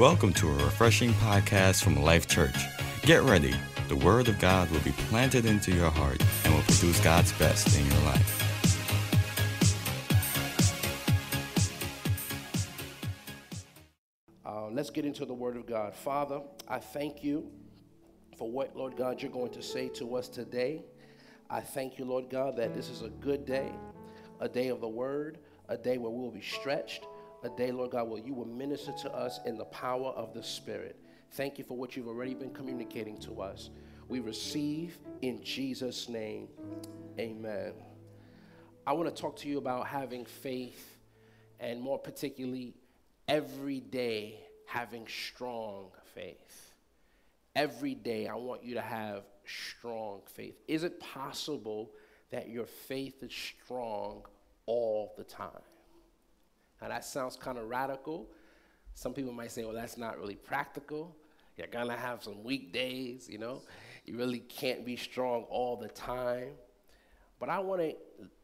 Welcome to a refreshing podcast from Life Church. Get ready. The Word of God will be planted into your heart and will produce God's best in your life. Uh, let's get into the Word of God. Father, I thank you for what, Lord God, you're going to say to us today. I thank you, Lord God, that this is a good day, a day of the Word, a day where we will be stretched, a day, Lord God, where you will minister to us in the power of the Spirit. Thank you for what you've already been communicating to us. We receive in Jesus' name. Amen. I want to talk to you about having faith and more particularly, every day having strong faith. Every day, I want you to have strong faith. Is it possible that your faith is strong all the time? Now, that sounds kind of radical. Some people might say, well, that's not really practical. You're going to have some weak days, you know. You really can't be strong all the time. But I want to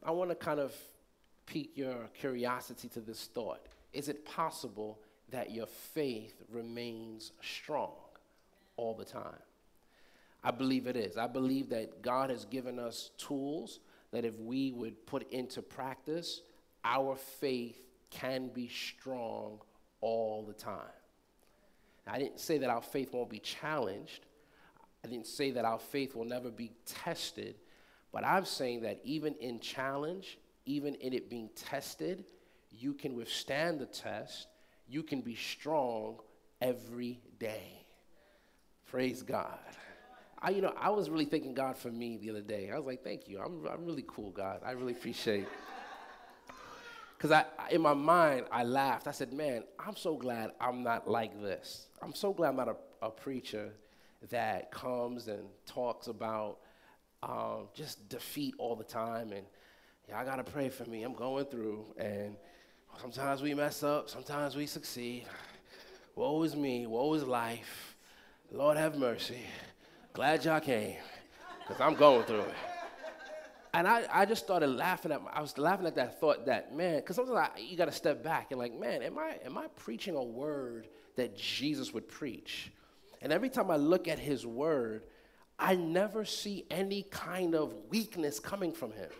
I want to kind of pique your curiosity to this thought. Is it possible that your faith remains strong all the time? I believe it is. I believe that God has given us tools that if we would put into practice, our faith can be strong all the time. I didn't say that our faith won't be challenged. I didn't say that our faith will never be tested. But I'm saying that even in challenge, even in it being tested, you can withstand the test. You can be strong every day. Praise God. I, you know, I was really thanking God for me the other day. I was like, thank you. I'm, I'm really cool, God. I really appreciate because I, in my mind, I laughed. I said, man, I'm so glad I'm not like this. I'm so glad I'm not a, a preacher that comes and talks about um, just defeat all the time and y'all gotta pray for me. I'm going through and sometimes we mess up, sometimes we succeed. Woe is me, woe is life. Lord have mercy. Glad y'all came because I'm going through it and I, I just started laughing at I was laughing at that thought that man because sometimes I, you got to step back and like man am I am I preaching a word that Jesus would preach? And every time I look at his word I never see any kind of weakness coming from him.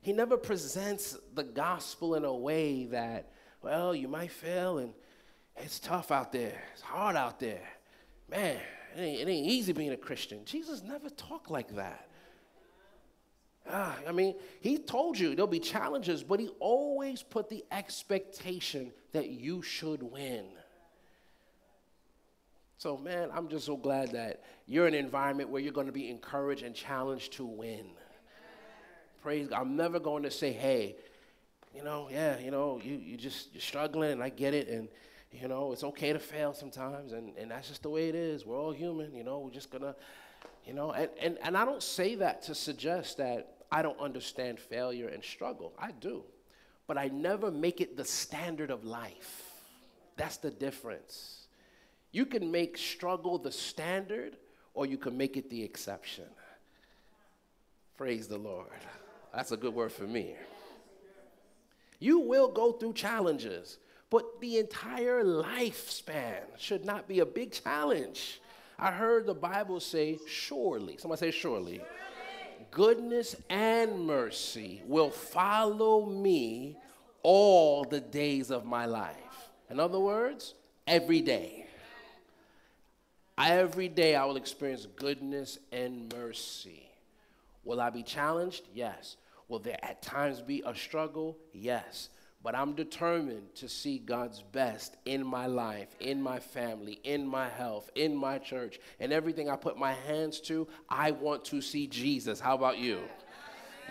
He never presents the gospel in a way that well you might fail and it's tough out there it's hard out there. Man it ain't, it ain't easy being a Christian. Jesus never talked like that Ah, I mean, he told you there'll be challenges, but he always put the expectation that you should win. So, man, I'm just so glad that you're in an environment where you're going to be encouraged and challenged to win. Praise God. I'm never going to say, hey, you know, yeah, you know, you, you just, you're struggling, and I get it, and, you know, it's okay to fail sometimes, and, and that's just the way it is. We're all human, you know, we're just going to you know, and, and, and I don't say that to suggest that I don't understand failure and struggle. I do. But I never make it the standard of life. That's the difference. You can make struggle the standard, or you can make it the exception. Praise the Lord. That's a good word for me. You will go through challenges, but the entire lifespan should not be a big challenge. I heard the Bible say, surely. Somebody say, surely. Goodness and mercy will follow me all the days of my life. In other words, every day. Every day I will experience goodness and mercy. Will I be challenged? Yes. Will there at times be a struggle? Yes. But I'm determined to see God's best in my life, in my family, in my health, in my church, and everything I put my hands to. I want to see Jesus. How about you?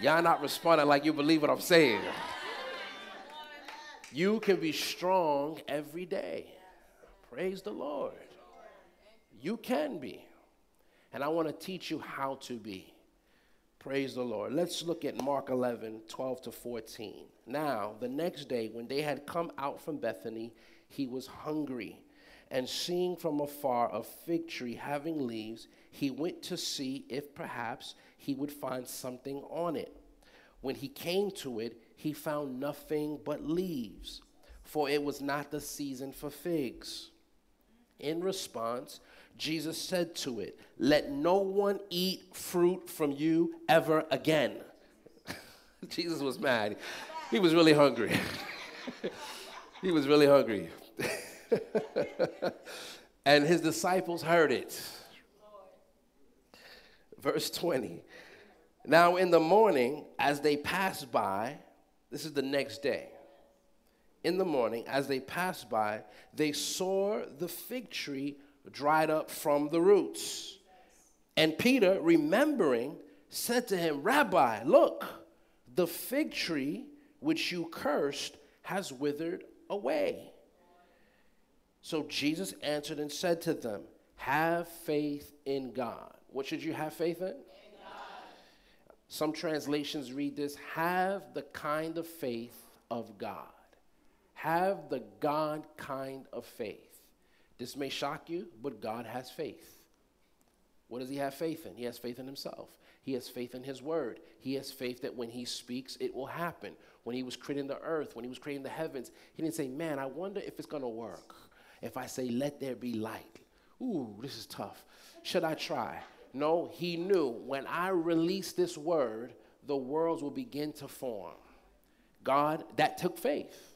Y'all not responding like you believe what I'm saying. You can be strong every day. Praise the Lord. You can be. And I want to teach you how to be. Praise the Lord. Let's look at Mark 11, 12 to 14. Now, the next day, when they had come out from Bethany, he was hungry. And seeing from afar a fig tree having leaves, he went to see if perhaps he would find something on it. When he came to it, he found nothing but leaves, for it was not the season for figs. In response, Jesus said to it, Let no one eat fruit from you ever again. Jesus was mad. He was really hungry. he was really hungry. and his disciples heard it. Verse 20. Now, in the morning, as they passed by, this is the next day. In the morning, as they passed by, they saw the fig tree dried up from the roots. And Peter, remembering, said to him, Rabbi, look, the fig tree which you cursed has withered away. So Jesus answered and said to them, Have faith in God. What should you have faith in? Some translations read this have the kind of faith of God. Have the God kind of faith. This may shock you, but God has faith. What does he have faith in? He has faith in himself. He has faith in his word. He has faith that when he speaks, it will happen. When he was creating the earth, when he was creating the heavens, he didn't say, Man, I wonder if it's going to work. If I say, Let there be light. Ooh, this is tough. Should I try? No, he knew when I release this word, the worlds will begin to form. God, that took faith.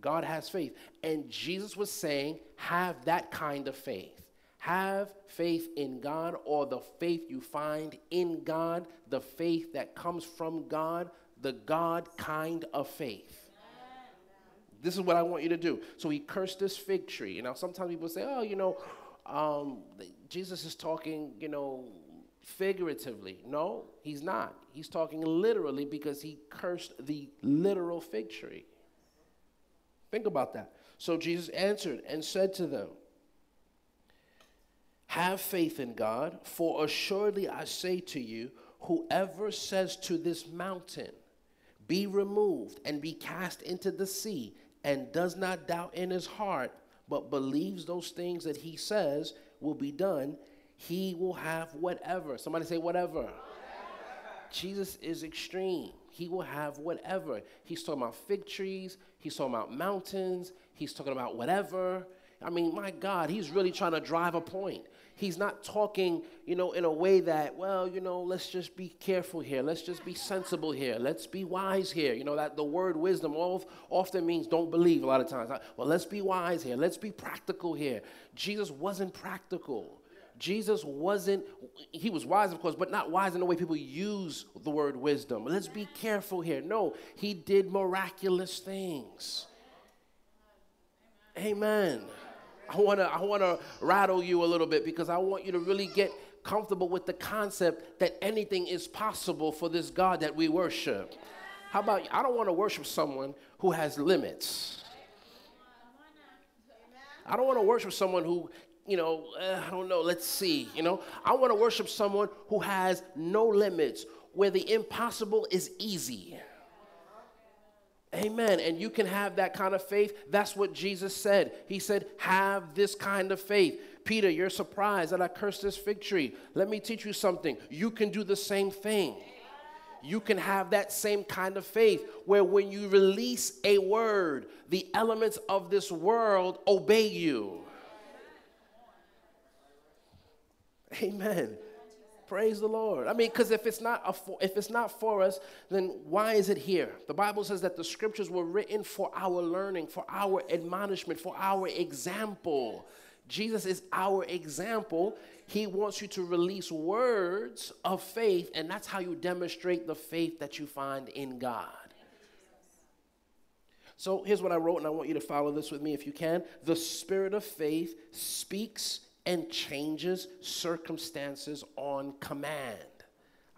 God has faith. And Jesus was saying, have that kind of faith. Have faith in God or the faith you find in God, the faith that comes from God, the God kind of faith. This is what I want you to do. So he cursed this fig tree. You know, sometimes people say, oh, you know, um, Jesus is talking, you know, figuratively. No, he's not. He's talking literally because he cursed the literal fig tree. Think about that. So Jesus answered and said to them, Have faith in God, for assuredly I say to you, whoever says to this mountain, Be removed and be cast into the sea, and does not doubt in his heart, but believes those things that he says will be done, he will have whatever. Somebody say, whatever. Jesus is extreme. He will have whatever. He's talking about fig trees, he's talking about mountains, he's talking about whatever. I mean, my God, he's really trying to drive a point. He's not talking, you know, in a way that, well, you know, let's just be careful here. Let's just be sensible here. Let's be wise here. You know, that the word wisdom often means don't believe a lot of times. Well, let's be wise here. Let's be practical here. Jesus wasn't practical. Jesus wasn't, he was wise, of course, but not wise in the way people use the word wisdom. Let's be careful here. No, he did miraculous things. Amen. I want to I want to rattle you a little bit because I want you to really get comfortable with the concept that anything is possible for this God that we worship. How about I don't want to worship someone who has limits. I don't want to worship someone who, you know, uh, I don't know, let's see, you know. I want to worship someone who has no limits, where the impossible is easy. Amen. And you can have that kind of faith. That's what Jesus said. He said, Have this kind of faith. Peter, you're surprised that I cursed this fig tree. Let me teach you something. You can do the same thing. You can have that same kind of faith where when you release a word, the elements of this world obey you. Amen. Praise the Lord. I mean, because if it's not a, if it's not for us, then why is it here? The Bible says that the scriptures were written for our learning, for our admonishment, for our example. Jesus is our example. He wants you to release words of faith, and that's how you demonstrate the faith that you find in God. So here's what I wrote, and I want you to follow this with me if you can. The spirit of faith speaks and changes circumstances on command.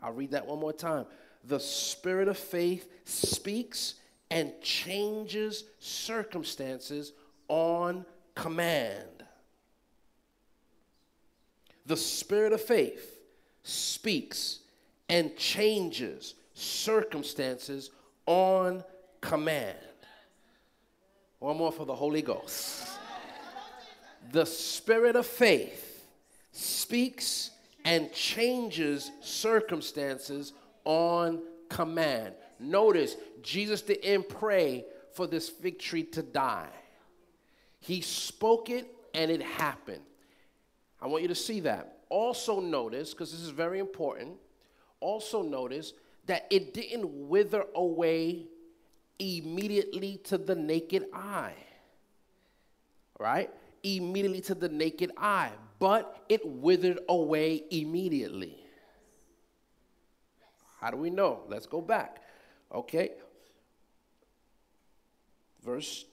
I'll read that one more time. The spirit of faith speaks and changes circumstances on command. The spirit of faith speaks and changes circumstances on command. One more for the Holy Ghost the spirit of faith speaks and changes circumstances on command. Notice, Jesus didn't pray for this fig tree to die. He spoke it and it happened. I want you to see that. Also, notice, because this is very important, also notice that it didn't wither away immediately to the naked eye. Right? Immediately to the naked eye, but it withered away immediately. How do we know? Let's go back. Okay. Verse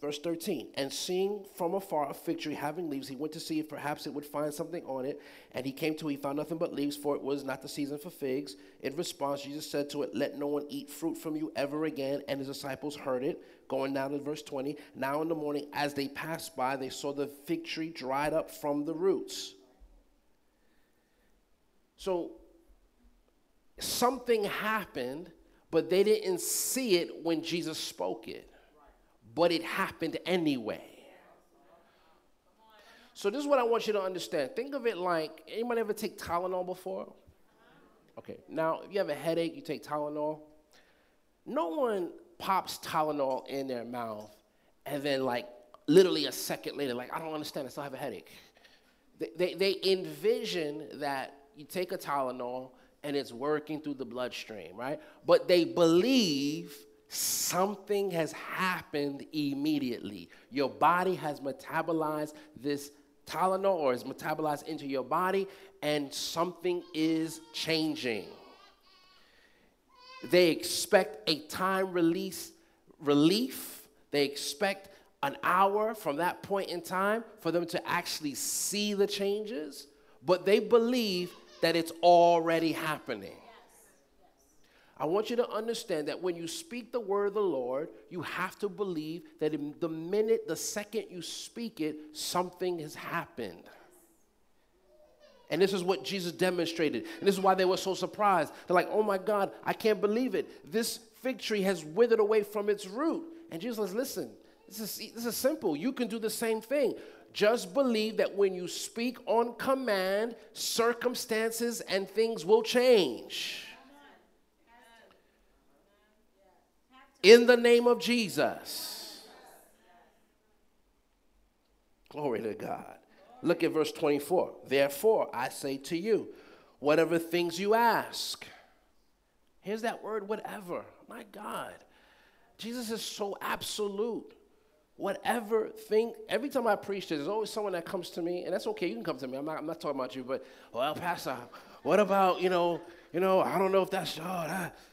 Verse 13, and seeing from afar a fig tree having leaves, he went to see if perhaps it would find something on it. And he came to he found nothing but leaves, for it was not the season for figs. In response, Jesus said to it, Let no one eat fruit from you ever again. And his disciples heard it. Going down to verse 20, now in the morning, as they passed by, they saw the fig tree dried up from the roots. So something happened, but they didn't see it when Jesus spoke it but it happened anyway. So this is what I want you to understand. Think of it like anybody ever take Tylenol before? Okay. Now, if you have a headache, you take Tylenol. No one pops Tylenol in their mouth and then like literally a second later, like, I don't understand, I still have a headache. They, they, they envision that you take a Tylenol and it's working through the bloodstream, right? But they believe something has happened immediately. Your body has metabolized this Tylenol or is metabolized into your body, and something is changing. They expect a time release relief. They expect an hour from that point in time for them to actually see the changes, but they believe that it's already happening. I want you to understand that when you speak the word of the Lord, you have to believe that in the minute, the second you speak it, something has happened. And this is what Jesus demonstrated. And this is why they were so surprised. They're like, oh my God, I can't believe it. This fig tree has withered away from its root. And Jesus says, listen, this is, this is simple. You can do the same thing. Just believe that when you speak on command, circumstances and things will change. In the name of Jesus. Glory to God. Look at verse 24. Therefore, I say to you, whatever things you ask. Here's that word, whatever. My God. Jesus is so absolute. Whatever thing, every time I preach this, there's always someone that comes to me, and that's okay, you can come to me. I'm not, I'm not talking about you, but, well, Pastor, what about, you know, you know, I don't know if that's, oh,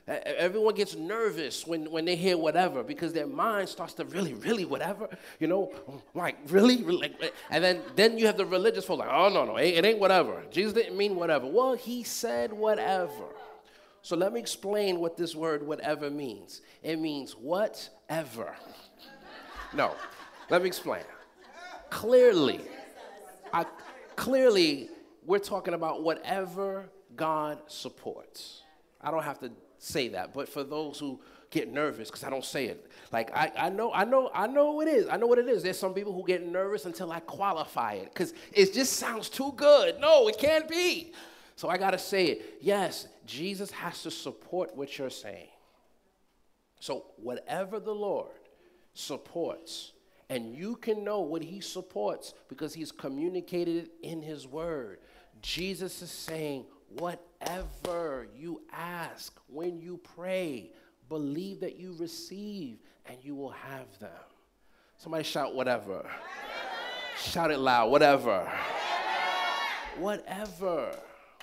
that, everyone gets nervous when, when they hear whatever because their mind starts to really, really whatever, you know, like really, really and then, then you have the religious folk like, oh, no, no, it ain't whatever. Jesus didn't mean whatever. Well, he said whatever. So let me explain what this word whatever means. It means whatever. No, let me explain. Clearly, I, clearly, we're talking about whatever God supports. I don't have to say that, but for those who get nervous because I don't say it. Like I, I know, I know, I know it is. I know what it is. There's some people who get nervous until I qualify it because it just sounds too good. No, it can't be. So I gotta say it. Yes, Jesus has to support what you're saying. So whatever the Lord supports, and you can know what he supports because he's communicated it in his word. Jesus is saying, Whatever you ask when you pray, believe that you receive and you will have them. Somebody shout, whatever. Shout it loud, whatever. Whatever.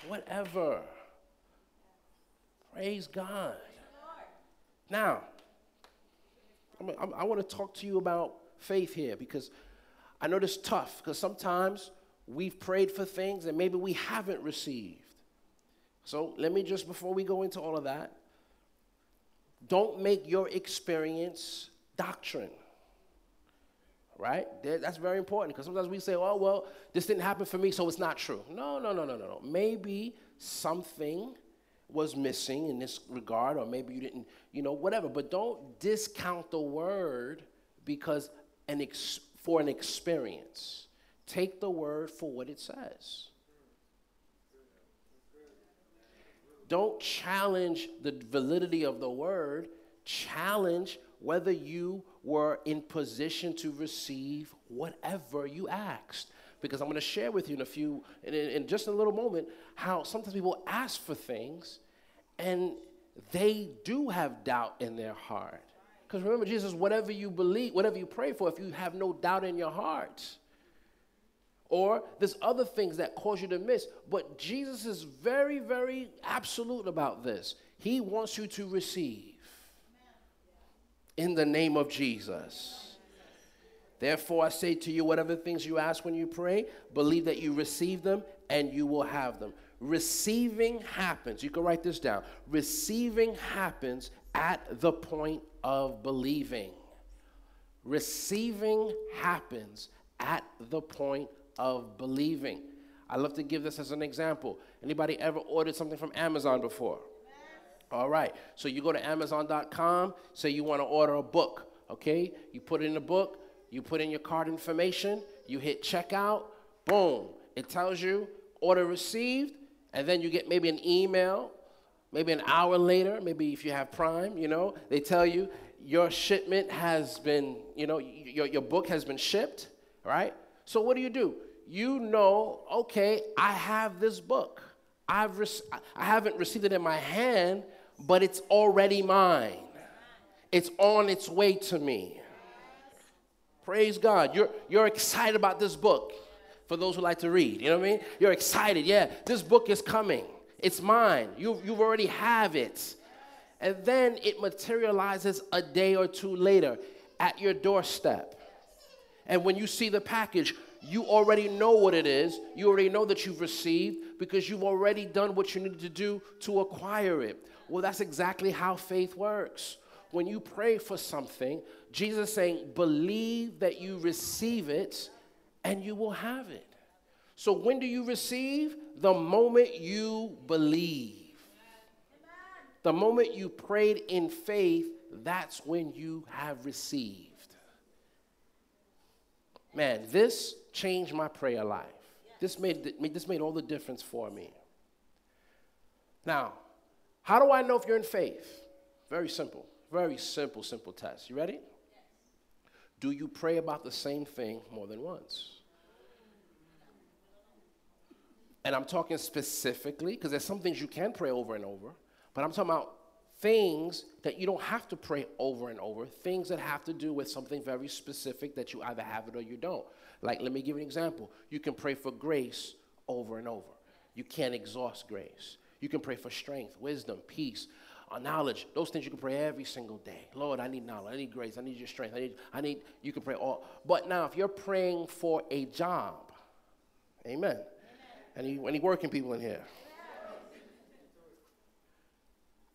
Whatever. Praise God. Now, i i want to talk to you about faith here because I know this tough because sometimes we've prayed for things and maybe we haven't received. So let me just, before we go into all of that, don't make your experience doctrine. Right? That's very important because sometimes we say, oh, well, this didn't happen for me, so it's not true. No, no, no, no, no, no. Maybe something was missing in this regard, or maybe you didn't, you know, whatever. But don't discount the word because an ex- for an experience. Take the word for what it says. Don't challenge the validity of the word, challenge whether you were in position to receive whatever you asked. Because I'm going to share with you in a few, in, in just a little moment, how sometimes people ask for things and they do have doubt in their heart. Because remember, Jesus, whatever you believe, whatever you pray for, if you have no doubt in your heart, or there's other things that cause you to miss. But Jesus is very, very absolute about this. He wants you to receive in the name of Jesus. Therefore, I say to you, whatever things you ask when you pray, believe that you receive them and you will have them. Receiving happens. You can write this down. Receiving happens at the point of believing. Receiving happens at the point of believing. I love to give this as an example. Anybody ever ordered something from Amazon before? All right. So you go to Amazon.com, say you want to order a book. Okay. You put in the book, you put in your card information, you hit checkout, boom. It tells you order received, and then you get maybe an email, maybe an hour later, maybe if you have Prime, you know, they tell you your shipment has been, you know, your, your book has been shipped, right? So what do you do? You know, okay, I have this book. I've re- I haven't received it in my hand, but it's already mine. It's on its way to me. Praise God. You're, you're excited about this book for those who like to read. You know what I mean? You're excited. Yeah, this book is coming. It's mine. You, you've already have it. And then it materializes a day or two later at your doorstep. And when you see the package, you already know what it is. You already know that you've received because you've already done what you needed to do to acquire it. Well, that's exactly how faith works. When you pray for something, Jesus is saying, believe that you receive it and you will have it. So, when do you receive? The moment you believe. The moment you prayed in faith, that's when you have received. Man, this changed my prayer life. This made, this made all the difference for me. Now, how do I know if you're in faith? Very simple. Very simple, simple test. You ready? Do you pray about the same thing more than once? And I'm talking specifically, because there's some things you can pray over and over, but I'm talking about things that you don't have to pray over and over, things that have to do with something very specific that you either have it or you don't. Like, let me give you an example. You can pray for grace over and over. You can't exhaust grace. You can pray for strength, wisdom, peace, uh, knowledge. Those things you can pray every single day. Lord, I need knowledge. I need grace. I need your strength. I need, I need, you can pray all. But now, if you're praying for a job, amen. amen. Any, any working people in here?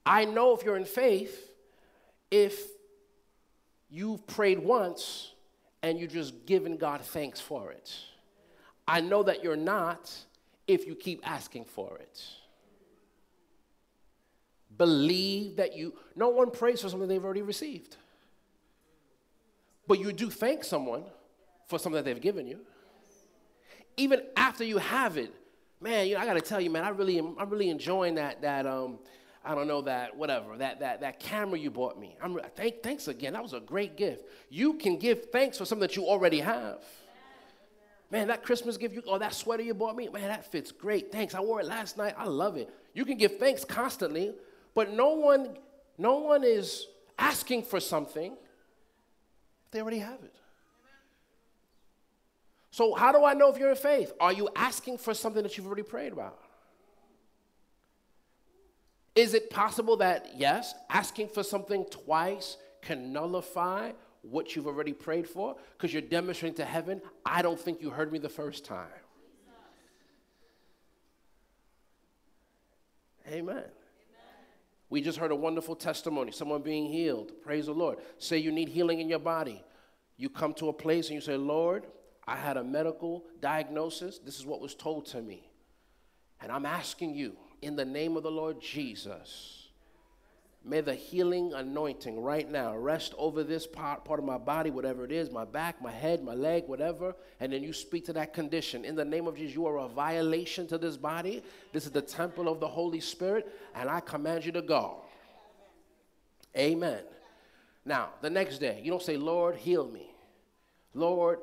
I know if you're in faith, if you've prayed once and you're just giving God thanks for it. I know that you're not if you keep asking for it. Believe that you, no one prays for something they've already received. But you do thank someone for something that they've given you. Even after you have it, man, you know, I gotta tell you, man, I really am, I'm really enjoying that, that, um, I don't know that whatever that that that camera you bought me. I'm thank, thanks again. That was a great gift. You can give thanks for something that you already have. Man, that Christmas gift you or that sweater you bought me, man, that fits great. Thanks. I wore it last night. I love it. You can give thanks constantly, but no one no one is asking for something. They already have it. So how do I know if you're in faith? Are you asking for something that you've already prayed about? Is it possible that, yes, asking for something twice can nullify what you've already prayed for? Because you're demonstrating to heaven, I don't think you heard me the first time. Amen. Amen. We just heard a wonderful testimony, someone being healed. Praise the Lord. Say you need healing in your body. You come to a place and you say, Lord, I had a medical diagnosis. This is what was told to me. And I'm asking you, in the name of the Lord Jesus. May the healing anointing right now rest over this part, part of my body, whatever it is, my back, my head, my leg, whatever. And then you speak to that condition. In the name of Jesus, you are a violation to this body. This is the temple of the Holy Spirit, and I command you to go. Amen. Now, the next day, you don't say, Lord, heal me. Lord,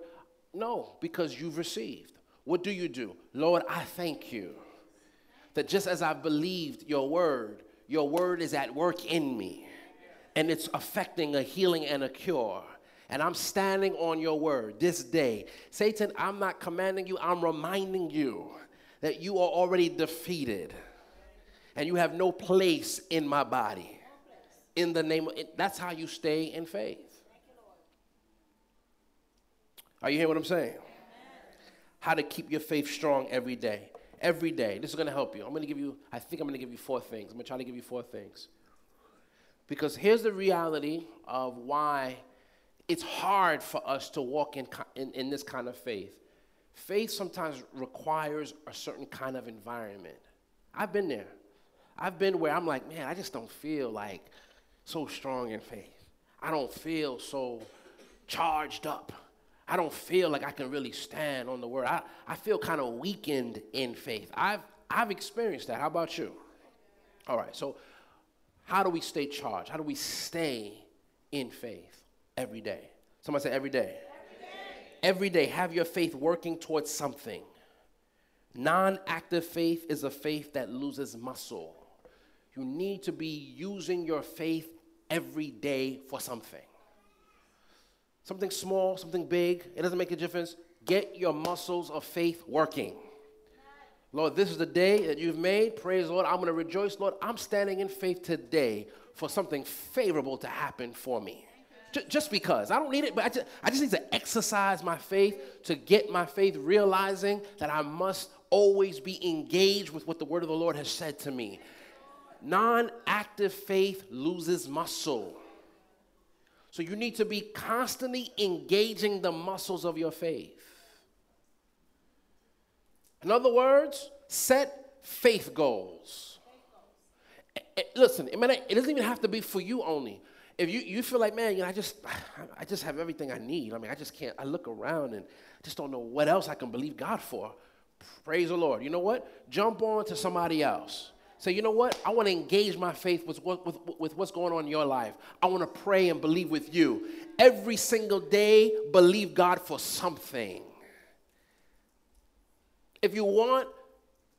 no, because you've received. What do you do? Lord, I thank you that just as I've believed your word, your word is at work in me and it's affecting a healing and a cure. And I'm standing on your word this day. Satan, I'm not commanding you, I'm reminding you that you are already defeated and you have no place in my body. In the name of, that's how you stay in faith. Are you hearing what I'm saying? How to keep your faith strong every day. Every day. This is going to help you. I'm going to give you, I think I'm going to give you four things. I'm going to try to give you four things. Because here's the reality of why it's hard for us to walk in, in, in this kind of faith. Faith sometimes requires a certain kind of environment. I've been there. I've been where I'm like, man, I just don't feel like so strong in faith. I don't feel so charged up. I don't feel like I can really stand on the word. I, I feel kind of weakened in faith. I've, I've experienced that. How about you? All right, so how do we stay charged? How do we stay in faith every day? Somebody say every day. Every day, every day have your faith working towards something. Non active faith is a faith that loses muscle. You need to be using your faith every day for something. Something small, something big, it doesn't make a difference. Get your muscles of faith working. Lord, this is the day that you've made. Praise the Lord. I'm going to rejoice. Lord, I'm standing in faith today for something favorable to happen for me. just because. I don't need it, but I just, I just need to exercise my faith to get my faith, realizing that I must always be engaged with what the word of the Lord has said to me. Non active faith loses muscle. So you need to be constantly engaging the muscles of your faith. In other words, set faith goals. Eh, eh, listen, it doesn't even have to be for you only. If you, you feel like, man, you know, I just I just have everything I need. I mean, I just can't, I look around and just don't know what else I can believe God for. Praise the Lord. You know what? Jump on to somebody else. Say, you know what? I want to engage my faith with, with, with, with what's going on in your life. I want to pray and believe with you. Every single day, believe God for something. If you want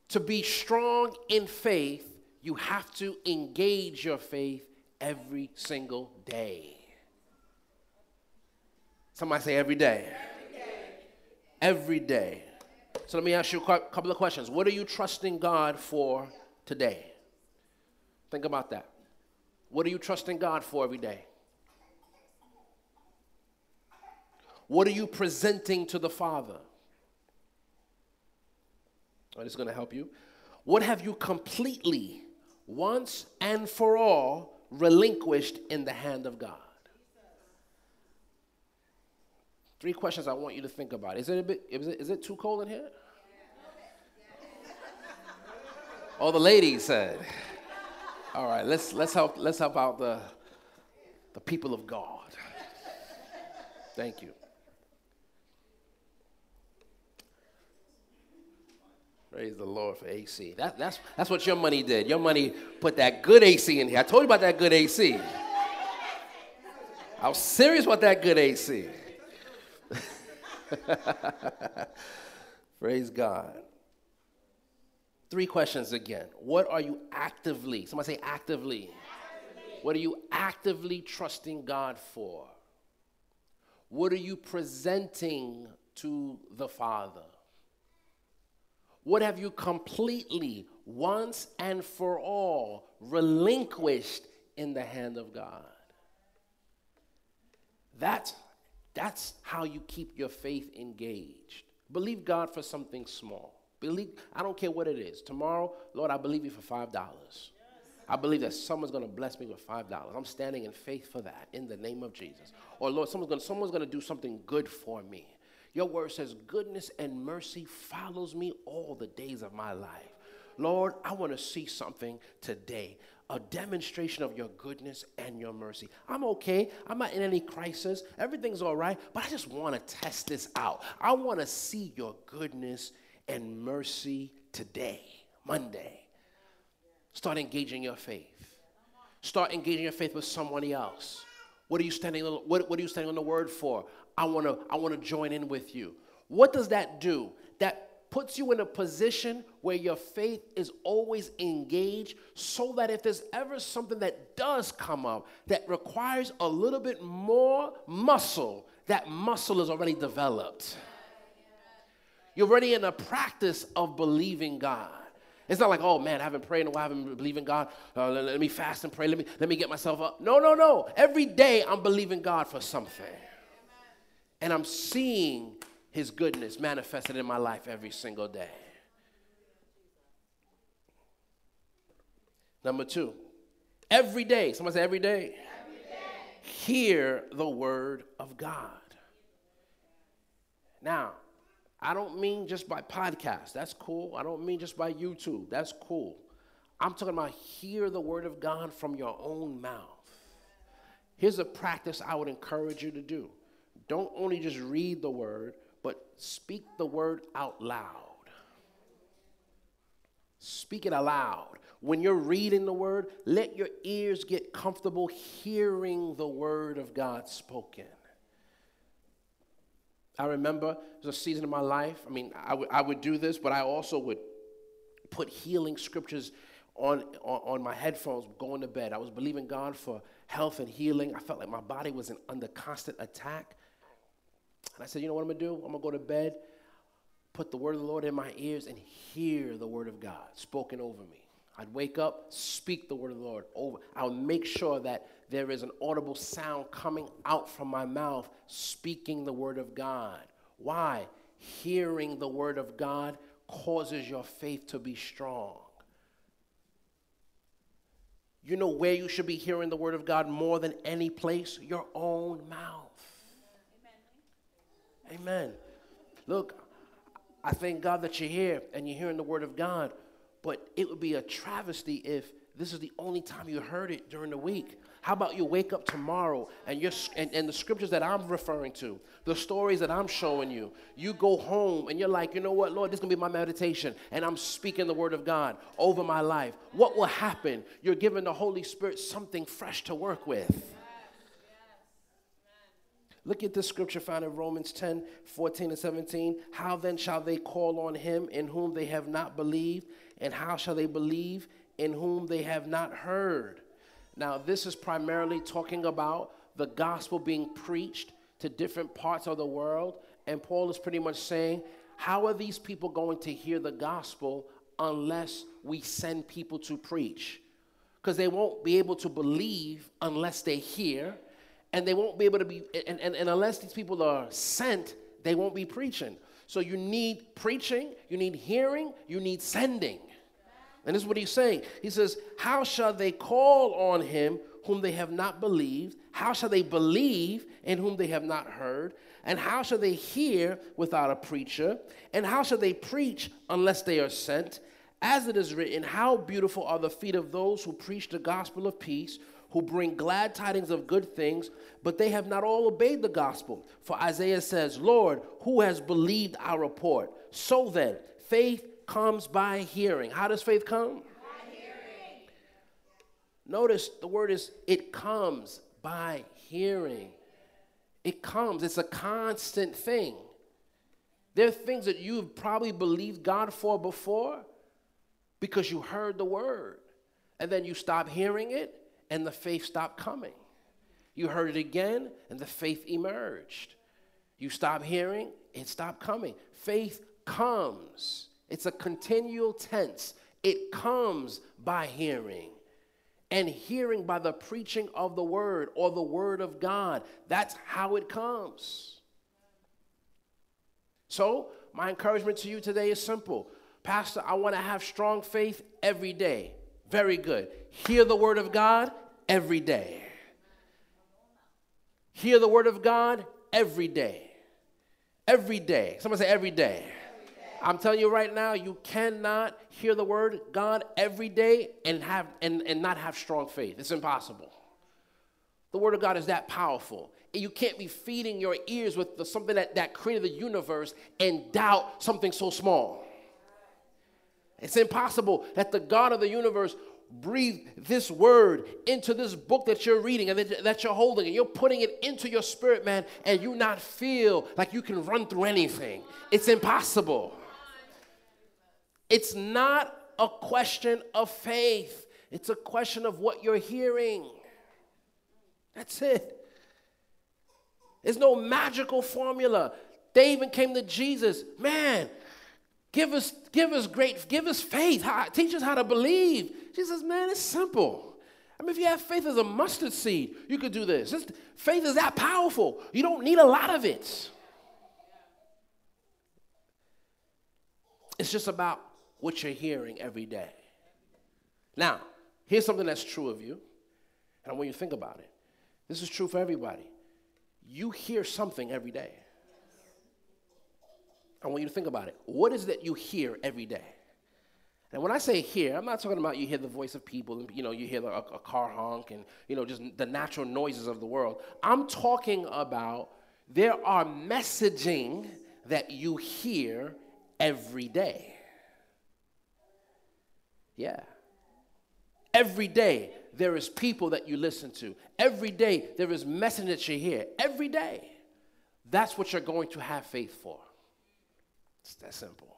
to be strong in faith, you have to engage your faith every single day. Somebody say. Every day. Every day. So let me ask you a couple of questions. What are you trusting God for today? Think about that. What are you trusting God for every day? What are you presenting to the Father? Oh, this is going to help you. What have you completely, once and for all, relinquished in the hand of God? Three questions I want you to think about. Is it a bit? Is it, is it too cold in here? All the ladies said. All right, let's let's help let's help out the the people of God. Thank you. Praise the Lord for AC. That, that's, that's what your money did. Your money put that good AC in here. I told you about that good AC. I was serious about that good AC. Praise God. Three questions again. What are you actively, somebody say actively. actively. What are you actively trusting God for? What are you presenting to the Father? What have you completely, once and for all, relinquished in the hand of God? That's, that's how you keep your faith engaged. Believe God for something small. Believe, I don't care what it is. Tomorrow, Lord, I believe you for $5. I believe that someone's going to bless me with $5. I'm standing in faith for that in the name of Jesus. Or, Lord, someone's going someone's to do something good for me. Your word says, goodness and mercy follows me all the days of my life. Lord, I want to see something today a demonstration of your goodness and your mercy. I'm okay. I'm not in any crisis. Everything's all right. But I just want to test this out. I want to see your goodness and mercy today, Monday. Start engaging your faith. Start engaging your faith with somebody else. What are you standing on, what, what are you standing on the word for? I want to I want to join in with you. What does that do? That puts you in a position where your faith is always engaged so that if there's ever something that does come up that requires a little bit more muscle, that muscle is already developed. You're already in a practice of believing God. It's not like, oh man, I haven't prayed in a while, I haven't believed in God. Uh, let, let, me fast and pray. Let me, let me get myself up. No, no, no. Every day I'm believing God for something. And I'm seeing his goodness manifested in my life every single day. Number two, every day, someone say every day, every day. hear the word of God. Now, I don't mean just by podcast. That's cool. I don't mean just by YouTube. That's cool. I'm talking about hear the word of God from your own mouth. Here's a practice I would encourage you to do. Don't only just read the word, but speak the word out loud. Speak it aloud. When you're reading the word, let your ears get comfortable hearing the word of God spoken. I remember there was a season of my life. I mean, I, I would do this, but I also would put healing scriptures on, on, on my headphones going to bed. I was believing God for health and healing. I felt like my body was in, under constant attack. And I said, you know what I'm going to do? I'm going to go to bed, put the word of the Lord in my ears, and hear the word of God spoken over me. I'd wake up, speak the word of the Lord over. I'll make sure that there is an audible sound coming out from my mouth, speaking the word of God. Why? Hearing the word of God causes your faith to be strong. You know where you should be hearing the word of God more than any place? Your own mouth. Amen. Amen. Look, I thank God that you're here and you're hearing the word of God, but it would be a travesty if this is the only time you heard it during the week. How about you wake up tomorrow and, you're, and, and the scriptures that I'm referring to, the stories that I'm showing you, you go home and you're like, you know what, Lord, this is going to be my meditation, and I'm speaking the word of God over my life. What will happen? You're giving the Holy Spirit something fresh to work with. Look at this scripture found in Romans 10 14 and 17. How then shall they call on him in whom they have not believed? And how shall they believe in whom they have not heard? Now, this is primarily talking about the gospel being preached to different parts of the world. And Paul is pretty much saying, how are these people going to hear the gospel unless we send people to preach? Because they won't be able to believe unless they hear, and they won't be able to be, and, and, and unless these people are sent, they won't be preaching. So you need preaching, you need hearing, you need sending. And this is what he's saying. He says, How shall they call on him whom they have not believed? How shall they believe in whom they have not heard? And how shall they hear without a preacher? And how shall they preach unless they are sent? As it is written, How beautiful are the feet of those who preach the gospel of peace, who bring glad tidings of good things, but they have not all obeyed the gospel. For Isaiah says, Lord, who has believed our report? So then, faith comes by hearing. How does faith come? Notice the word is it comes by hearing. It comes, it's a constant thing. There are things that you've probably believed God for before because you heard the word. And then you stop hearing it and the faith stopped coming. You heard it again and the faith emerged. You stop hearing, it stopped coming. Faith comes. It's a continual tense. It comes by hearing. And hearing by the preaching of the word or the word of God. That's how it comes. So, my encouragement to you today is simple. Pastor, I want to have strong faith every day. Very good. Hear the word of God every day. Hear the word of God every day. Every day. Someone say every day. I'm telling you right now, you cannot hear the word God every day and have and, and not have strong faith. It's impossible. The word of God is that powerful. You can't be feeding your ears with the, something that, that created the universe and doubt something so small. It's impossible that the God of the universe breathe this word into this book that you're reading and that you're holding, and you're putting it into your spirit, man, and you not feel like you can run through anything. It's impossible. It's not a question of faith, it's a question of what you're hearing. That's it. There's no magical formula. They even came to Jesus, man, give us, give us great, give us faith. How, teach us how to believe. Jesus says, man, it's simple. I mean, if you have faith as a mustard seed, you could do this. Faith is that powerful. You don't need a lot of it. It's just about what you're hearing every day. Now, here's something that's true of you, and I want you to think about it. This is true for everybody. You hear something every day. I want you to think about it. What is that you hear every day? And when I say hear, I'm not talking about you hear the voice of people and you know you hear a, a car honk and you know just the natural noises of the world. I'm talking about there are messaging that you hear every day. Yeah. Every day there is people that you listen to. Every day there is message that you hear. Every day. That's what you're going to have faith for. It's that simple.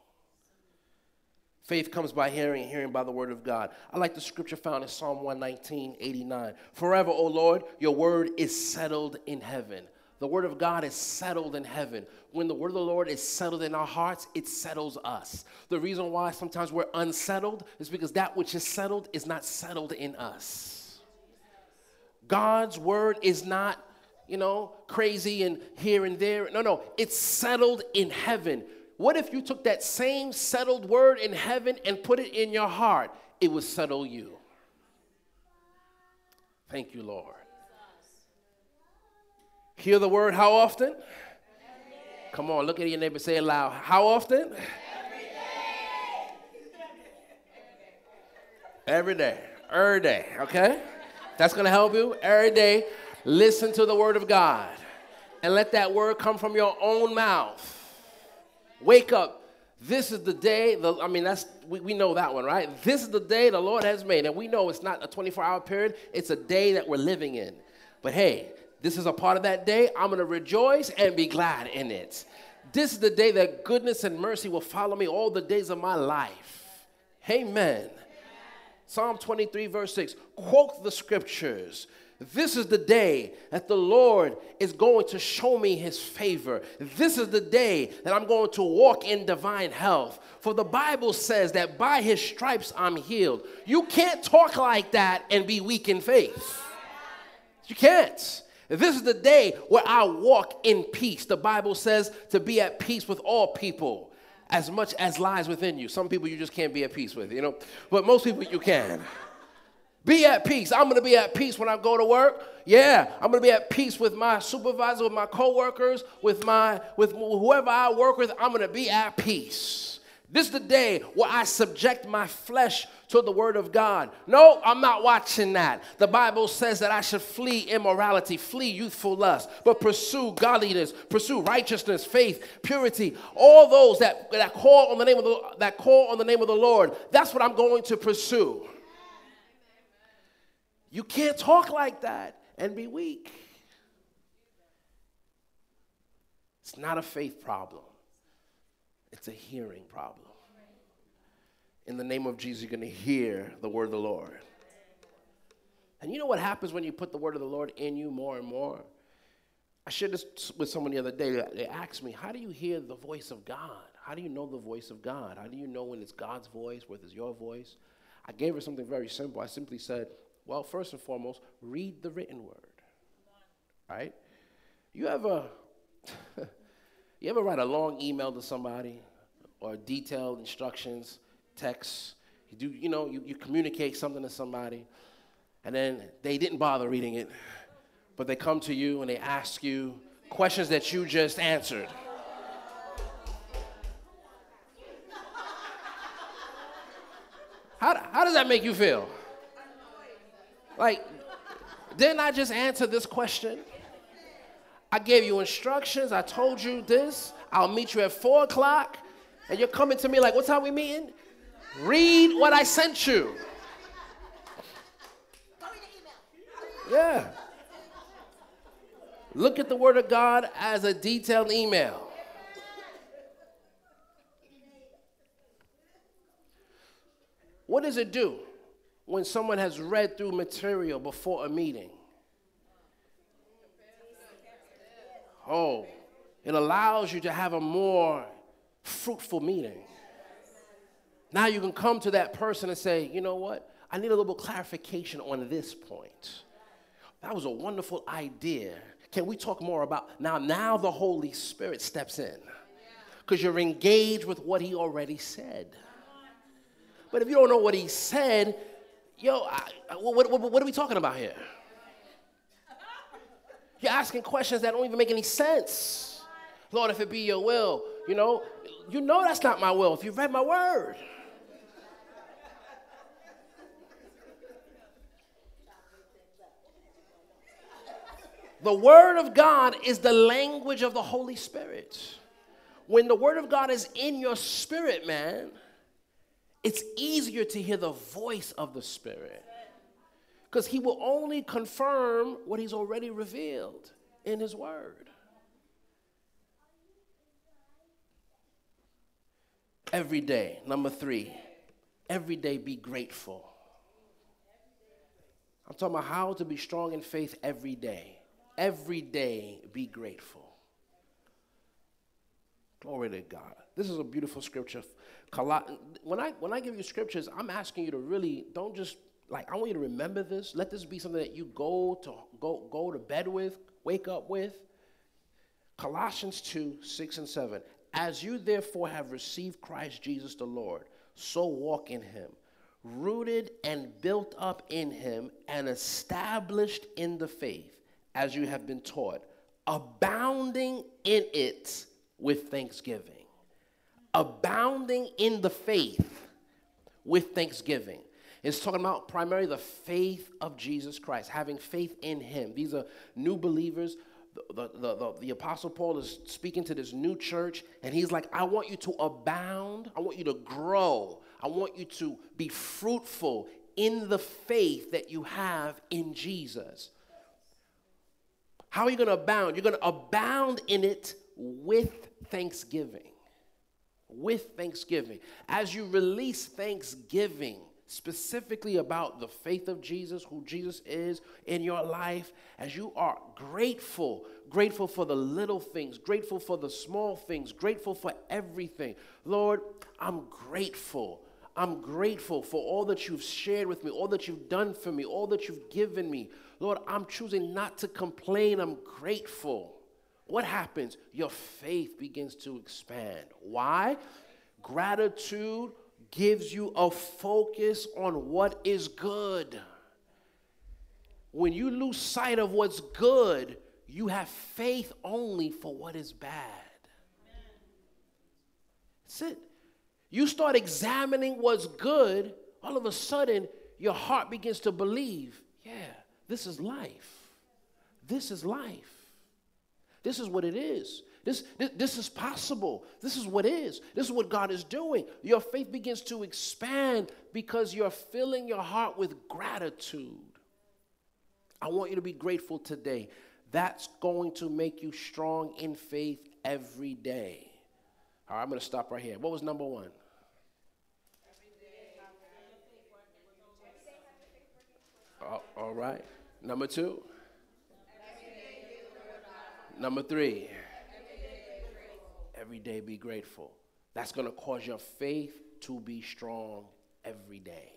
Faith comes by hearing, hearing by the word of God. I like the scripture found in Psalm 119, 89. Forever, O Lord, your word is settled in heaven. The word of God is settled in heaven. When the word of the Lord is settled in our hearts, it settles us. The reason why sometimes we're unsettled is because that which is settled is not settled in us. God's word is not, you know, crazy and here and there. No, no, it's settled in heaven. What if you took that same settled word in heaven and put it in your heart? It would settle you. Thank you, Lord. Hear the word how often? Come on, look at your neighbor, say it loud. How often? Every day. Every day, okay? That's gonna help you. Every day, listen to the word of God and let that word come from your own mouth. Wake up. This is the day, the, I mean, that's, we, we know that one, right? This is the day the Lord has made. And we know it's not a 24 hour period, it's a day that we're living in. But hey, this is a part of that day. I'm going to rejoice and be glad in it. This is the day that goodness and mercy will follow me all the days of my life. Amen. Psalm 23, verse 6. Quote the scriptures. This is the day that the Lord is going to show me his favor. This is the day that I'm going to walk in divine health. For the Bible says that by his stripes I'm healed. You can't talk like that and be weak in faith. You can't. This is the day where I walk in peace. The Bible says to be at peace with all people as much as lies within you. Some people you just can't be at peace with, you know, but most people you can. Be at peace. I'm going to be at peace when I go to work. Yeah, I'm going to be at peace with my supervisor, with my coworkers, with my with whoever I work with. I'm going to be at peace. This is the day where I subject my flesh to the word of God. No, I'm not watching that. The Bible says that I should flee immorality, flee youthful lust, but pursue godliness, pursue righteousness, faith, purity. All those that, that call on the name of the that call on the name of the Lord. That's what I'm going to pursue. You can't talk like that and be weak. It's not a faith problem, it's a hearing problem. In the name of Jesus, you're going to hear the word of the Lord. And you know what happens when you put the word of the Lord in you more and more? I shared this with someone the other day. They asked me, How do you hear the voice of God? How do you know the voice of God? How do you know when it's God's voice, whether it's your voice? I gave her something very simple. I simply said, well, first and foremost, read the written word. Right? You ever you ever write a long email to somebody or detailed instructions, text, you do, you know, you, you communicate something to somebody, and then they didn't bother reading it, but they come to you and they ask you questions that you just answered. How, how does that make you feel? Like, didn't I just answer this question? I gave you instructions. I told you this. I'll meet you at four o'clock. And you're coming to me like, what time we meeting? Read what I sent you. Yeah. Look at the Word of God as a detailed email. What does it do when someone has read through material before a meeting? Oh, it allows you to have a more fruitful meeting. Now you can come to that person and say, you know what? I need a little clarification on this point. That was a wonderful idea. Can we talk more about now? Now the Holy Spirit steps in because you're engaged with what He already said. But if you don't know what He said, yo, I, what, what, what are we talking about here? You're asking questions that don't even make any sense. Lord, if it be your will, you know, you know that's not my will if you've read my word. The Word of God is the language of the Holy Spirit. When the Word of God is in your spirit, man, it's easier to hear the voice of the Spirit. Because He will only confirm what He's already revealed in His Word. Every day, number three, every day be grateful. I'm talking about how to be strong in faith every day every day be grateful. Glory to God. This is a beautiful scripture. When I, when I give you scriptures, I'm asking you to really don't just like I want you to remember this. Let this be something that you go to go go to bed with, wake up with. Colossians 2, 6 and 7. As you therefore have received Christ Jesus the Lord, so walk in him, rooted and built up in him, and established in the faith as you have been taught, abounding in it with thanksgiving. Abounding in the faith with thanksgiving. It's talking about primarily the faith of Jesus Christ, having faith in Him. These are new believers. The, the, the, the, Apostle Paul is speaking to this new church, and he's like, I want you to abound. I want you to grow. I want you to be fruitful in the faith that you have in Jesus. How are you going to abound? You're going to abound in it with thanksgiving. With thanksgiving. As you release thanksgiving, specifically about the faith of Jesus, who Jesus is in your life, as you are grateful, grateful for the little things, grateful for the small things, grateful for everything. Lord, I'm grateful. I'm grateful for all that you've shared with me, all that you've done for me, all that you've given me. Lord, I'm choosing not to complain. I'm grateful. What happens? Your faith begins to expand. Why? Gratitude gives you a focus on what is good. When you lose sight of what's good, you have faith only for what is bad. That's it. You start examining what's good, all of a sudden, your heart begins to believe, yeah, this is life. This is life. This is what it is. This, this, is possible. This is what is. This is what God is doing. Your faith begins to expand because you're filling your heart with gratitude. I want you to be grateful today. That's going to make you strong in faith every day. All right, I'm going to stop right here. What was number one? Uh, all right. Number two. Number three. Every day be grateful. That's going to cause your faith to be strong every day.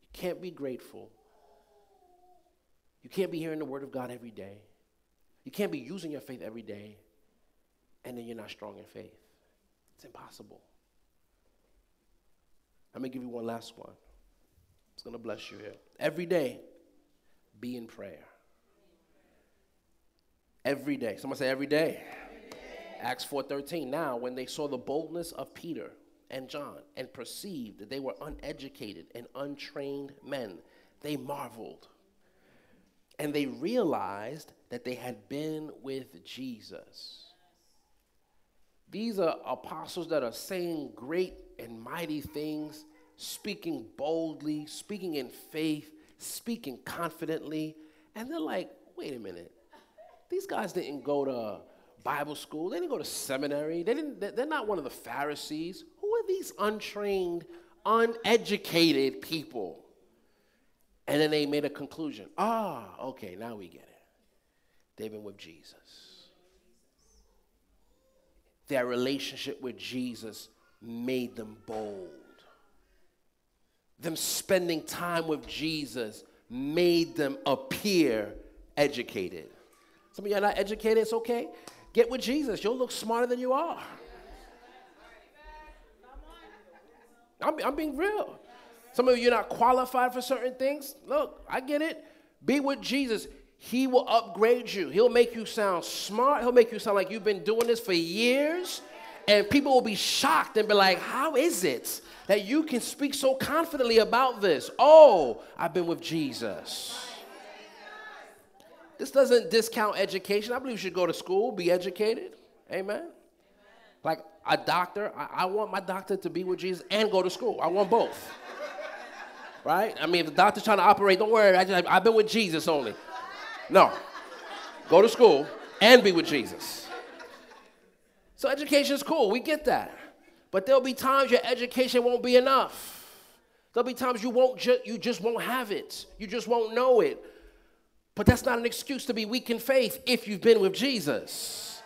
You can't be grateful. You can't be hearing the word of God every day. You can't be using your faith every day, and then you're not strong in faith. It's impossible. Let me give you one last one. It's going to bless you here. Every day, be in prayer. Every day. Someone say every day. Acts 4:13. Now, when they saw the boldness of Peter and John and perceived that they were uneducated and untrained men, they marveled. And they realized that they had been with Jesus. These are apostles that are saying great and mighty things, speaking boldly, speaking in faith, speaking confidently, And they're like, wait a minute. These guys didn't go to Bible school. They didn't go to seminary. They didn't, they're not one of the Pharisees. Who are these untrained, uneducated people? And then they made a conclusion. Ah, okay, now we get it. They've been with Jesus. Their relationship with Jesus made them bold. Them spending time with Jesus made them appear educated. Some of you are not educated, it's okay. Get with Jesus. You'll look smarter than you are. I'm, I'm being real. Some of you are not qualified for certain things. Look, I get it. Be with Jesus. He will upgrade you. He'll make you sound smart. He'll make you sound like you've been doing this for years. And people will be shocked and be like, How is it that you can speak so confidently about this? Oh, I've been with Jesus. This doesn't discount education. I believe you should go to school, be educated. Amen. Like a doctor, I, I want my doctor to be with Jesus and go to school. I want both. right? I mean, if the doctor's trying to operate, don't worry. I just, I've been with Jesus only. No. Go to school and be with Jesus. So education is cool. We get that. But there'll be times your education won't be enough. There'll be times you won't ju- you just won't have it. You just won't know it. But that's not an excuse to be weak in faith if you've been with Jesus.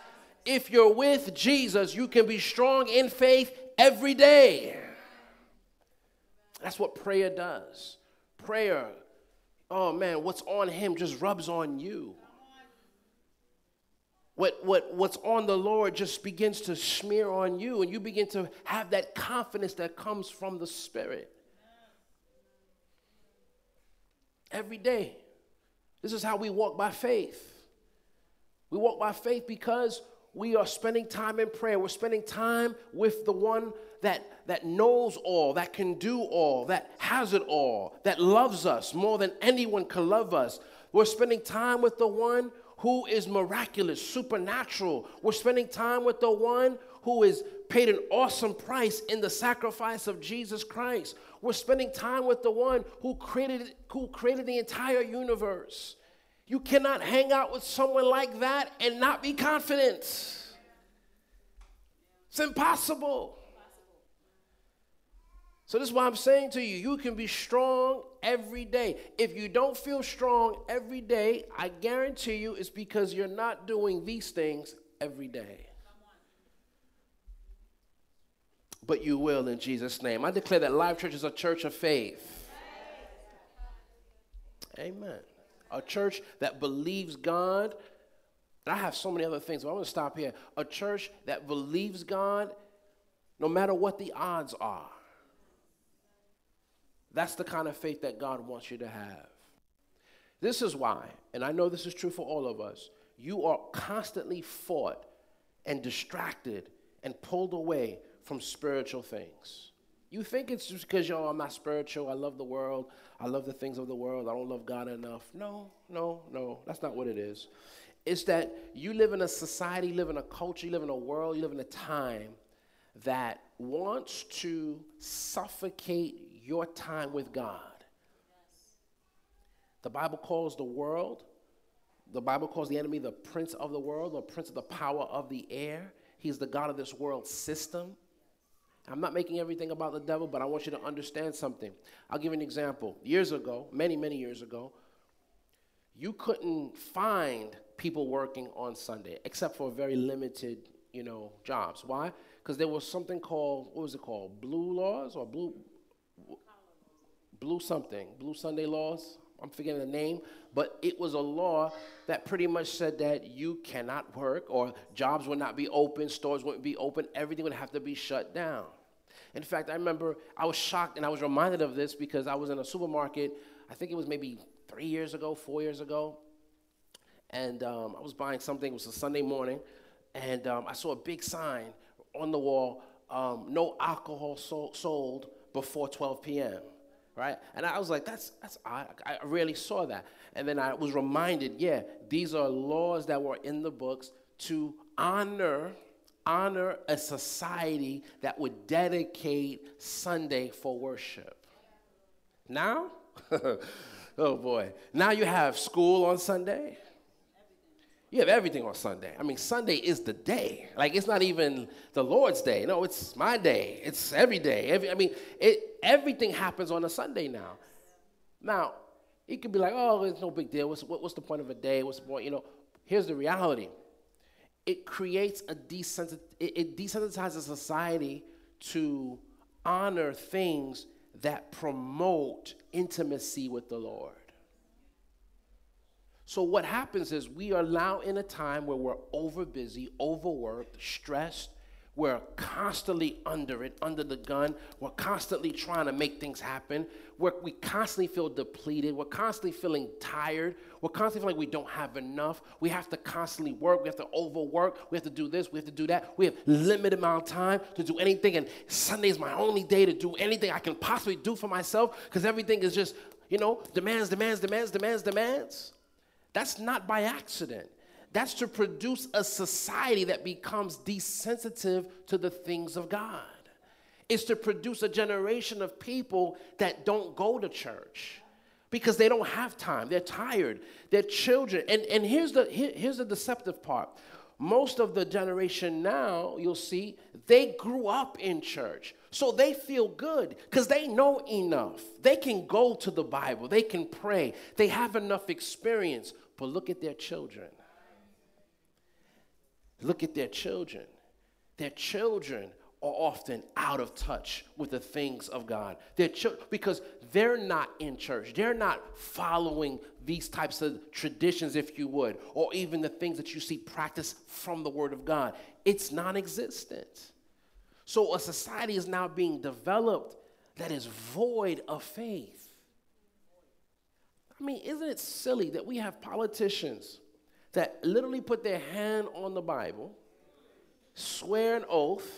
If you're with Jesus, you can be strong in faith every day. That's what prayer does. Prayer, oh man, what's on him just rubs on you. What, what, what's on the Lord just begins to smear on you, and you begin to have that confidence that comes from the Spirit. Every day. This is how we walk by faith. We walk by faith because we are spending time in prayer. We're spending time with the one that, that knows all, that can do all, that has it all, that loves us more than anyone can love us. We're spending time with the one who is miraculous, supernatural. We're spending time with the one who has paid an awesome price in the sacrifice of Jesus Christ. We're spending time with the one who created, who created the entire universe. You cannot hang out with someone like that and not be confident. It's impossible. So, this is why I'm saying to you you can be strong every day. If you don't feel strong every day, I guarantee you it's because you're not doing these things every day. But you will in Jesus' name. I declare that Life Church is a church of faith. Amen a church that believes God. I have so many other things, but I'm going to stop here. A church that believes God no matter what the odds are. That's the kind of faith that God wants you to have. This is why, and I know this is true for all of us, you are constantly fought and distracted and pulled away from spiritual things. You think it's just because, yo, I'm not spiritual, I love the world, I love the things of the world, I don't love God enough. No, no, no, that's not what it is. It's that you live in a society, live in a culture, you live in a world, you live in a time that wants to suffocate your time with God. The Bible calls the world, the Bible calls the enemy the prince of the world, the prince of the power of the air. He's the God of this world system. I'm not making everything about the devil, but I want you to understand something. I'll give an example. Years ago, many, many years ago, you couldn't find people working on Sunday except for very limited, you know, jobs. Why? Because there was something called what was it called? Blue laws or blue blue something, blue Sunday laws. I'm forgetting the name, but it was a law that pretty much said that you cannot work or jobs would not be open, stores wouldn't be open, everything would have to be shut down. In fact, I remember I was shocked and I was reminded of this because I was in a supermarket, I think it was maybe three years ago, four years ago, and um, I was buying something, it was a Sunday morning, and um, I saw a big sign on the wall um, no alcohol sold, sold before 12 p.m right? And I was like, that's that's odd. I rarely saw that. And then I was reminded, yeah, these are laws that were in the books to honor honor a society that would dedicate Sunday for worship. Now, oh boy. Now you have school on Sunday. You have everything on Sunday. I mean, Sunday is the day. Like it's not even the Lord's day. No, it's my day. It's every day. Every, I mean, it, everything happens on a Sunday now. Now, it could be like, oh, it's no big deal. What's, what, what's the point of a day? What's the point? You know, here's the reality. It creates a desensit- it, it desensitizes society to honor things that promote intimacy with the Lord. So what happens is we are now in a time where we're over busy, overworked, stressed. We're constantly under it, under the gun. We're constantly trying to make things happen. We're, we constantly feel depleted. We're constantly feeling tired. We're constantly feeling like we don't have enough. We have to constantly work. We have to overwork. We have to do this. We have to do that. We have limited amount of time to do anything. And Sunday is my only day to do anything I can possibly do for myself because everything is just, you know, demands, demands, demands, demands, demands. That's not by accident. That's to produce a society that becomes desensitive to the things of God. It's to produce a generation of people that don't go to church because they don't have time. They're tired. They're children. And, and here's, the, here, here's the deceptive part. Most of the generation now, you'll see, they grew up in church. So they feel good because they know enough. They can go to the Bible, they can pray, they have enough experience. But look at their children. Look at their children. Their children are often out of touch with the things of God. Their ch- because they're not in church. They're not following these types of traditions, if you would, or even the things that you see practiced from the Word of God. It's non existent. So a society is now being developed that is void of faith. I mean, isn't it silly that we have politicians that literally put their hand on the Bible, swear an oath,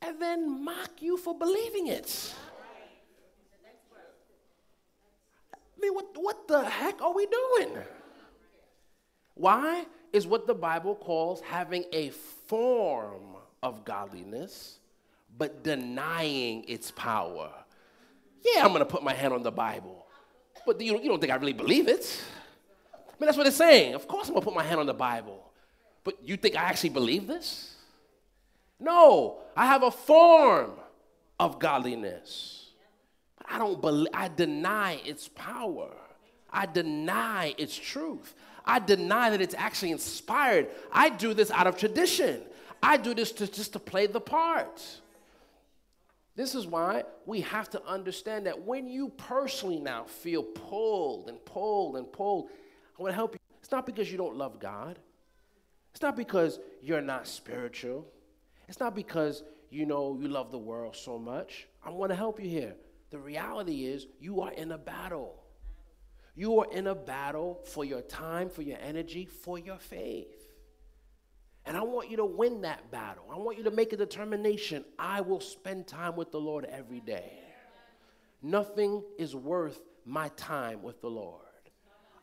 and then mock you for believing it? I mean, what, what the heck are we doing? Why? Is what the Bible calls having a form of godliness, but denying its power. Yeah, I'm gonna put my hand on the Bible. But you, you don't think I really believe it. Mean, that's what it's saying. Of course, I'm going to put my hand on the Bible. But you think I actually believe this? No, I have a form of godliness. But I don't believe, I deny its power. I deny its truth. I deny that it's actually inspired. I do this out of tradition. I do this to, just to play the part. This is why we have to understand that when you personally now feel pulled and pulled and pulled, To help you. It's not because you don't love God. It's not because you're not spiritual. It's not because you know you love the world so much. I want to help you here. The reality is you are in a battle. You are in a battle for your time, for your energy, for your faith. And I want you to win that battle. I want you to make a determination. I will spend time with the Lord every day. Nothing is worth my time with the Lord.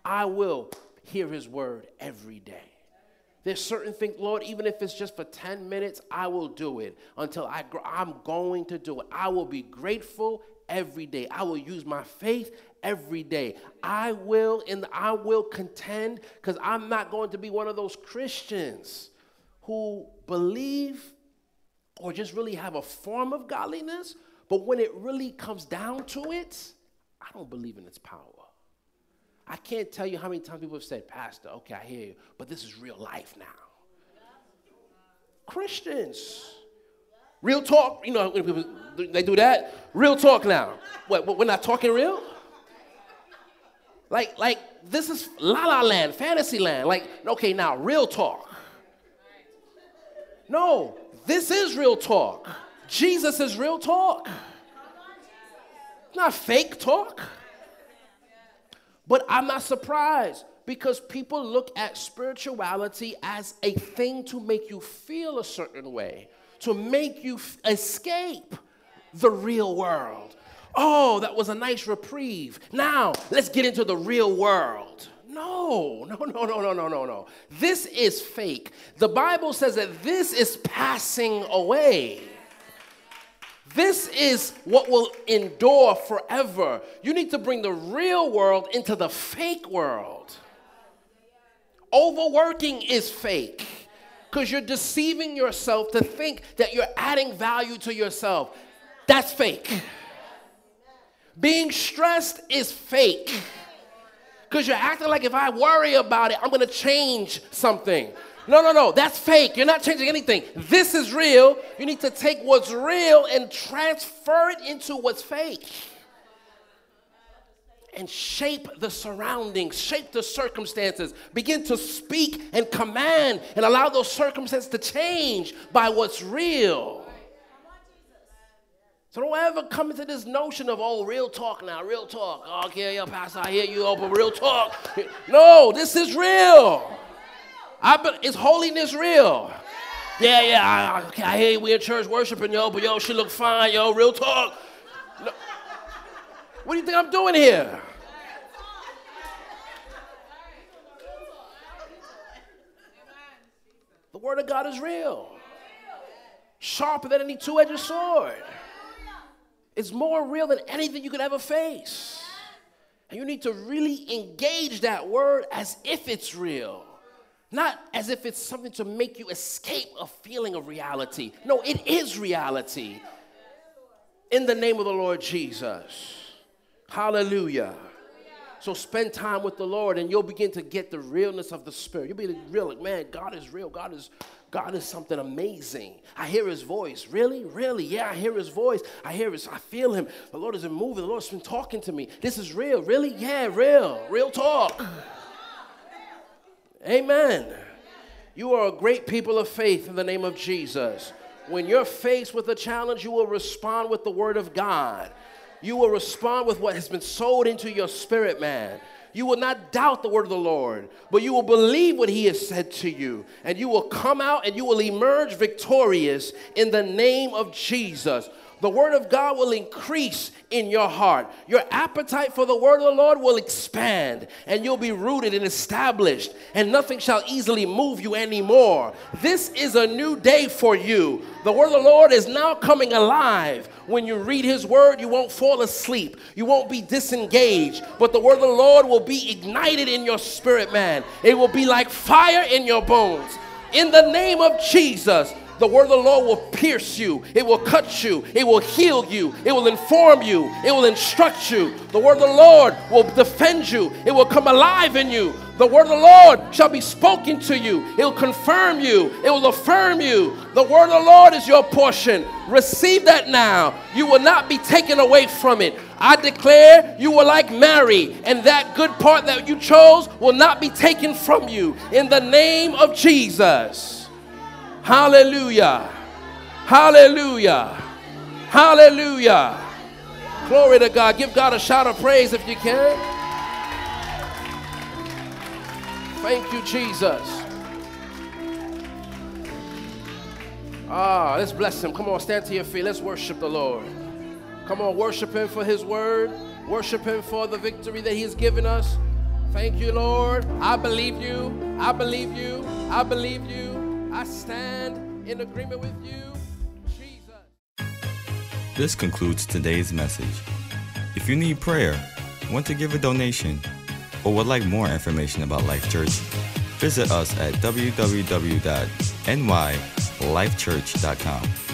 I will hear his word every day. There's certain things, Lord, even if it's just for 10 minutes, I will do it until I. I'm going to do it. I will be grateful every day. I will use my faith every day. I will and I will contend because I'm not going to be one of those Christians who believe or just really have a form of godliness, but when it really comes down to it, I don't believe in its power. I can't tell you how many times people have said, Pastor, okay, I hear you, but this is real life now. Christians. Real talk, you know, people, they do that. Real talk now. What, we're not talking real? Like, like this is la la land, fantasy land. Like, okay, now real talk. No, this is real talk. Jesus is real talk. Not fake talk. But I'm not surprised because people look at spirituality as a thing to make you feel a certain way, to make you f- escape the real world. Oh, that was a nice reprieve. Now, let's get into the real world. No, no, no, no, no, no, no, no. This is fake. The Bible says that this is passing away. This is what will endure forever. You need to bring the real world into the fake world. Overworking is fake because you're deceiving yourself to think that you're adding value to yourself. That's fake. Being stressed is fake because you're acting like if I worry about it, I'm going to change something. No, no, no, that's fake. You're not changing anything. This is real. You need to take what's real and transfer it into what's fake. And shape the surroundings, shape the circumstances. Begin to speak and command and allow those circumstances to change by what's real. So don't ever come into this notion of, oh, real talk now, real talk. Oh, okay, yeah, Pastor, I hear you, oh, but real talk. No, this is real. I be, is holiness real? Yeah, yeah, I, okay, I hear we in church worshiping, yo, but yo, she look fine, yo, real talk. No. What do you think I'm doing here? The word of God is real. Sharper than any two-edged sword. It's more real than anything you could ever face. And you need to really engage that word as if it's real. Not as if it's something to make you escape a feeling of reality. No, it is reality. In the name of the Lord Jesus. Hallelujah. So spend time with the Lord and you'll begin to get the realness of the Spirit. You'll be real, like, man, God is real. God is God is something amazing. I hear his voice. Really? Really? Yeah, I hear his voice. I hear his, I feel him. The Lord isn't moving. The Lord's been talking to me. This is real. Really? Yeah, real. Real talk. Amen. You are a great people of faith in the name of Jesus. When you're faced with a challenge, you will respond with the word of God. You will respond with what has been sowed into your spirit, man. You will not doubt the word of the Lord, but you will believe what he has said to you. And you will come out and you will emerge victorious in the name of Jesus the word of God will increase in your heart. Your appetite for the word of the Lord will expand, and you'll be rooted and established, and nothing shall easily move you anymore. This is a new day for you. The word of the Lord is now coming alive. When you read his word, you won't fall asleep, you won't be disengaged, but the word of the Lord will be ignited in your spirit, man. It will be like fire in your bones. In the name of Jesus, the word of the Lord will pierce you, it will cut you, it will heal you, it will inform you, it will instruct you. The word of the Lord will defend you, it will come alive in you. The word of the Lord shall be spoken to you, it will confirm you, it will affirm you. The word of the Lord is your portion. Receive that now. You will not be taken away from it. I declare you will like Mary, and that good part that you chose will not be taken from you. In the name of Jesus. Hallelujah. Hallelujah. Hallelujah. Glory to God. Give God a shout of praise if you can. Thank you, Jesus. Ah, let's bless him. Come on, stand to your feet. Let's worship the Lord. Come on, worship him for his word. Worship him for the victory that he's given us. Thank you, Lord. I believe you. I believe you. I believe you. I stand in agreement with you, Jesus. This concludes today's message. If you need prayer, want to give a donation, or would like more information about Life Church, visit us at www.nylifechurch.com.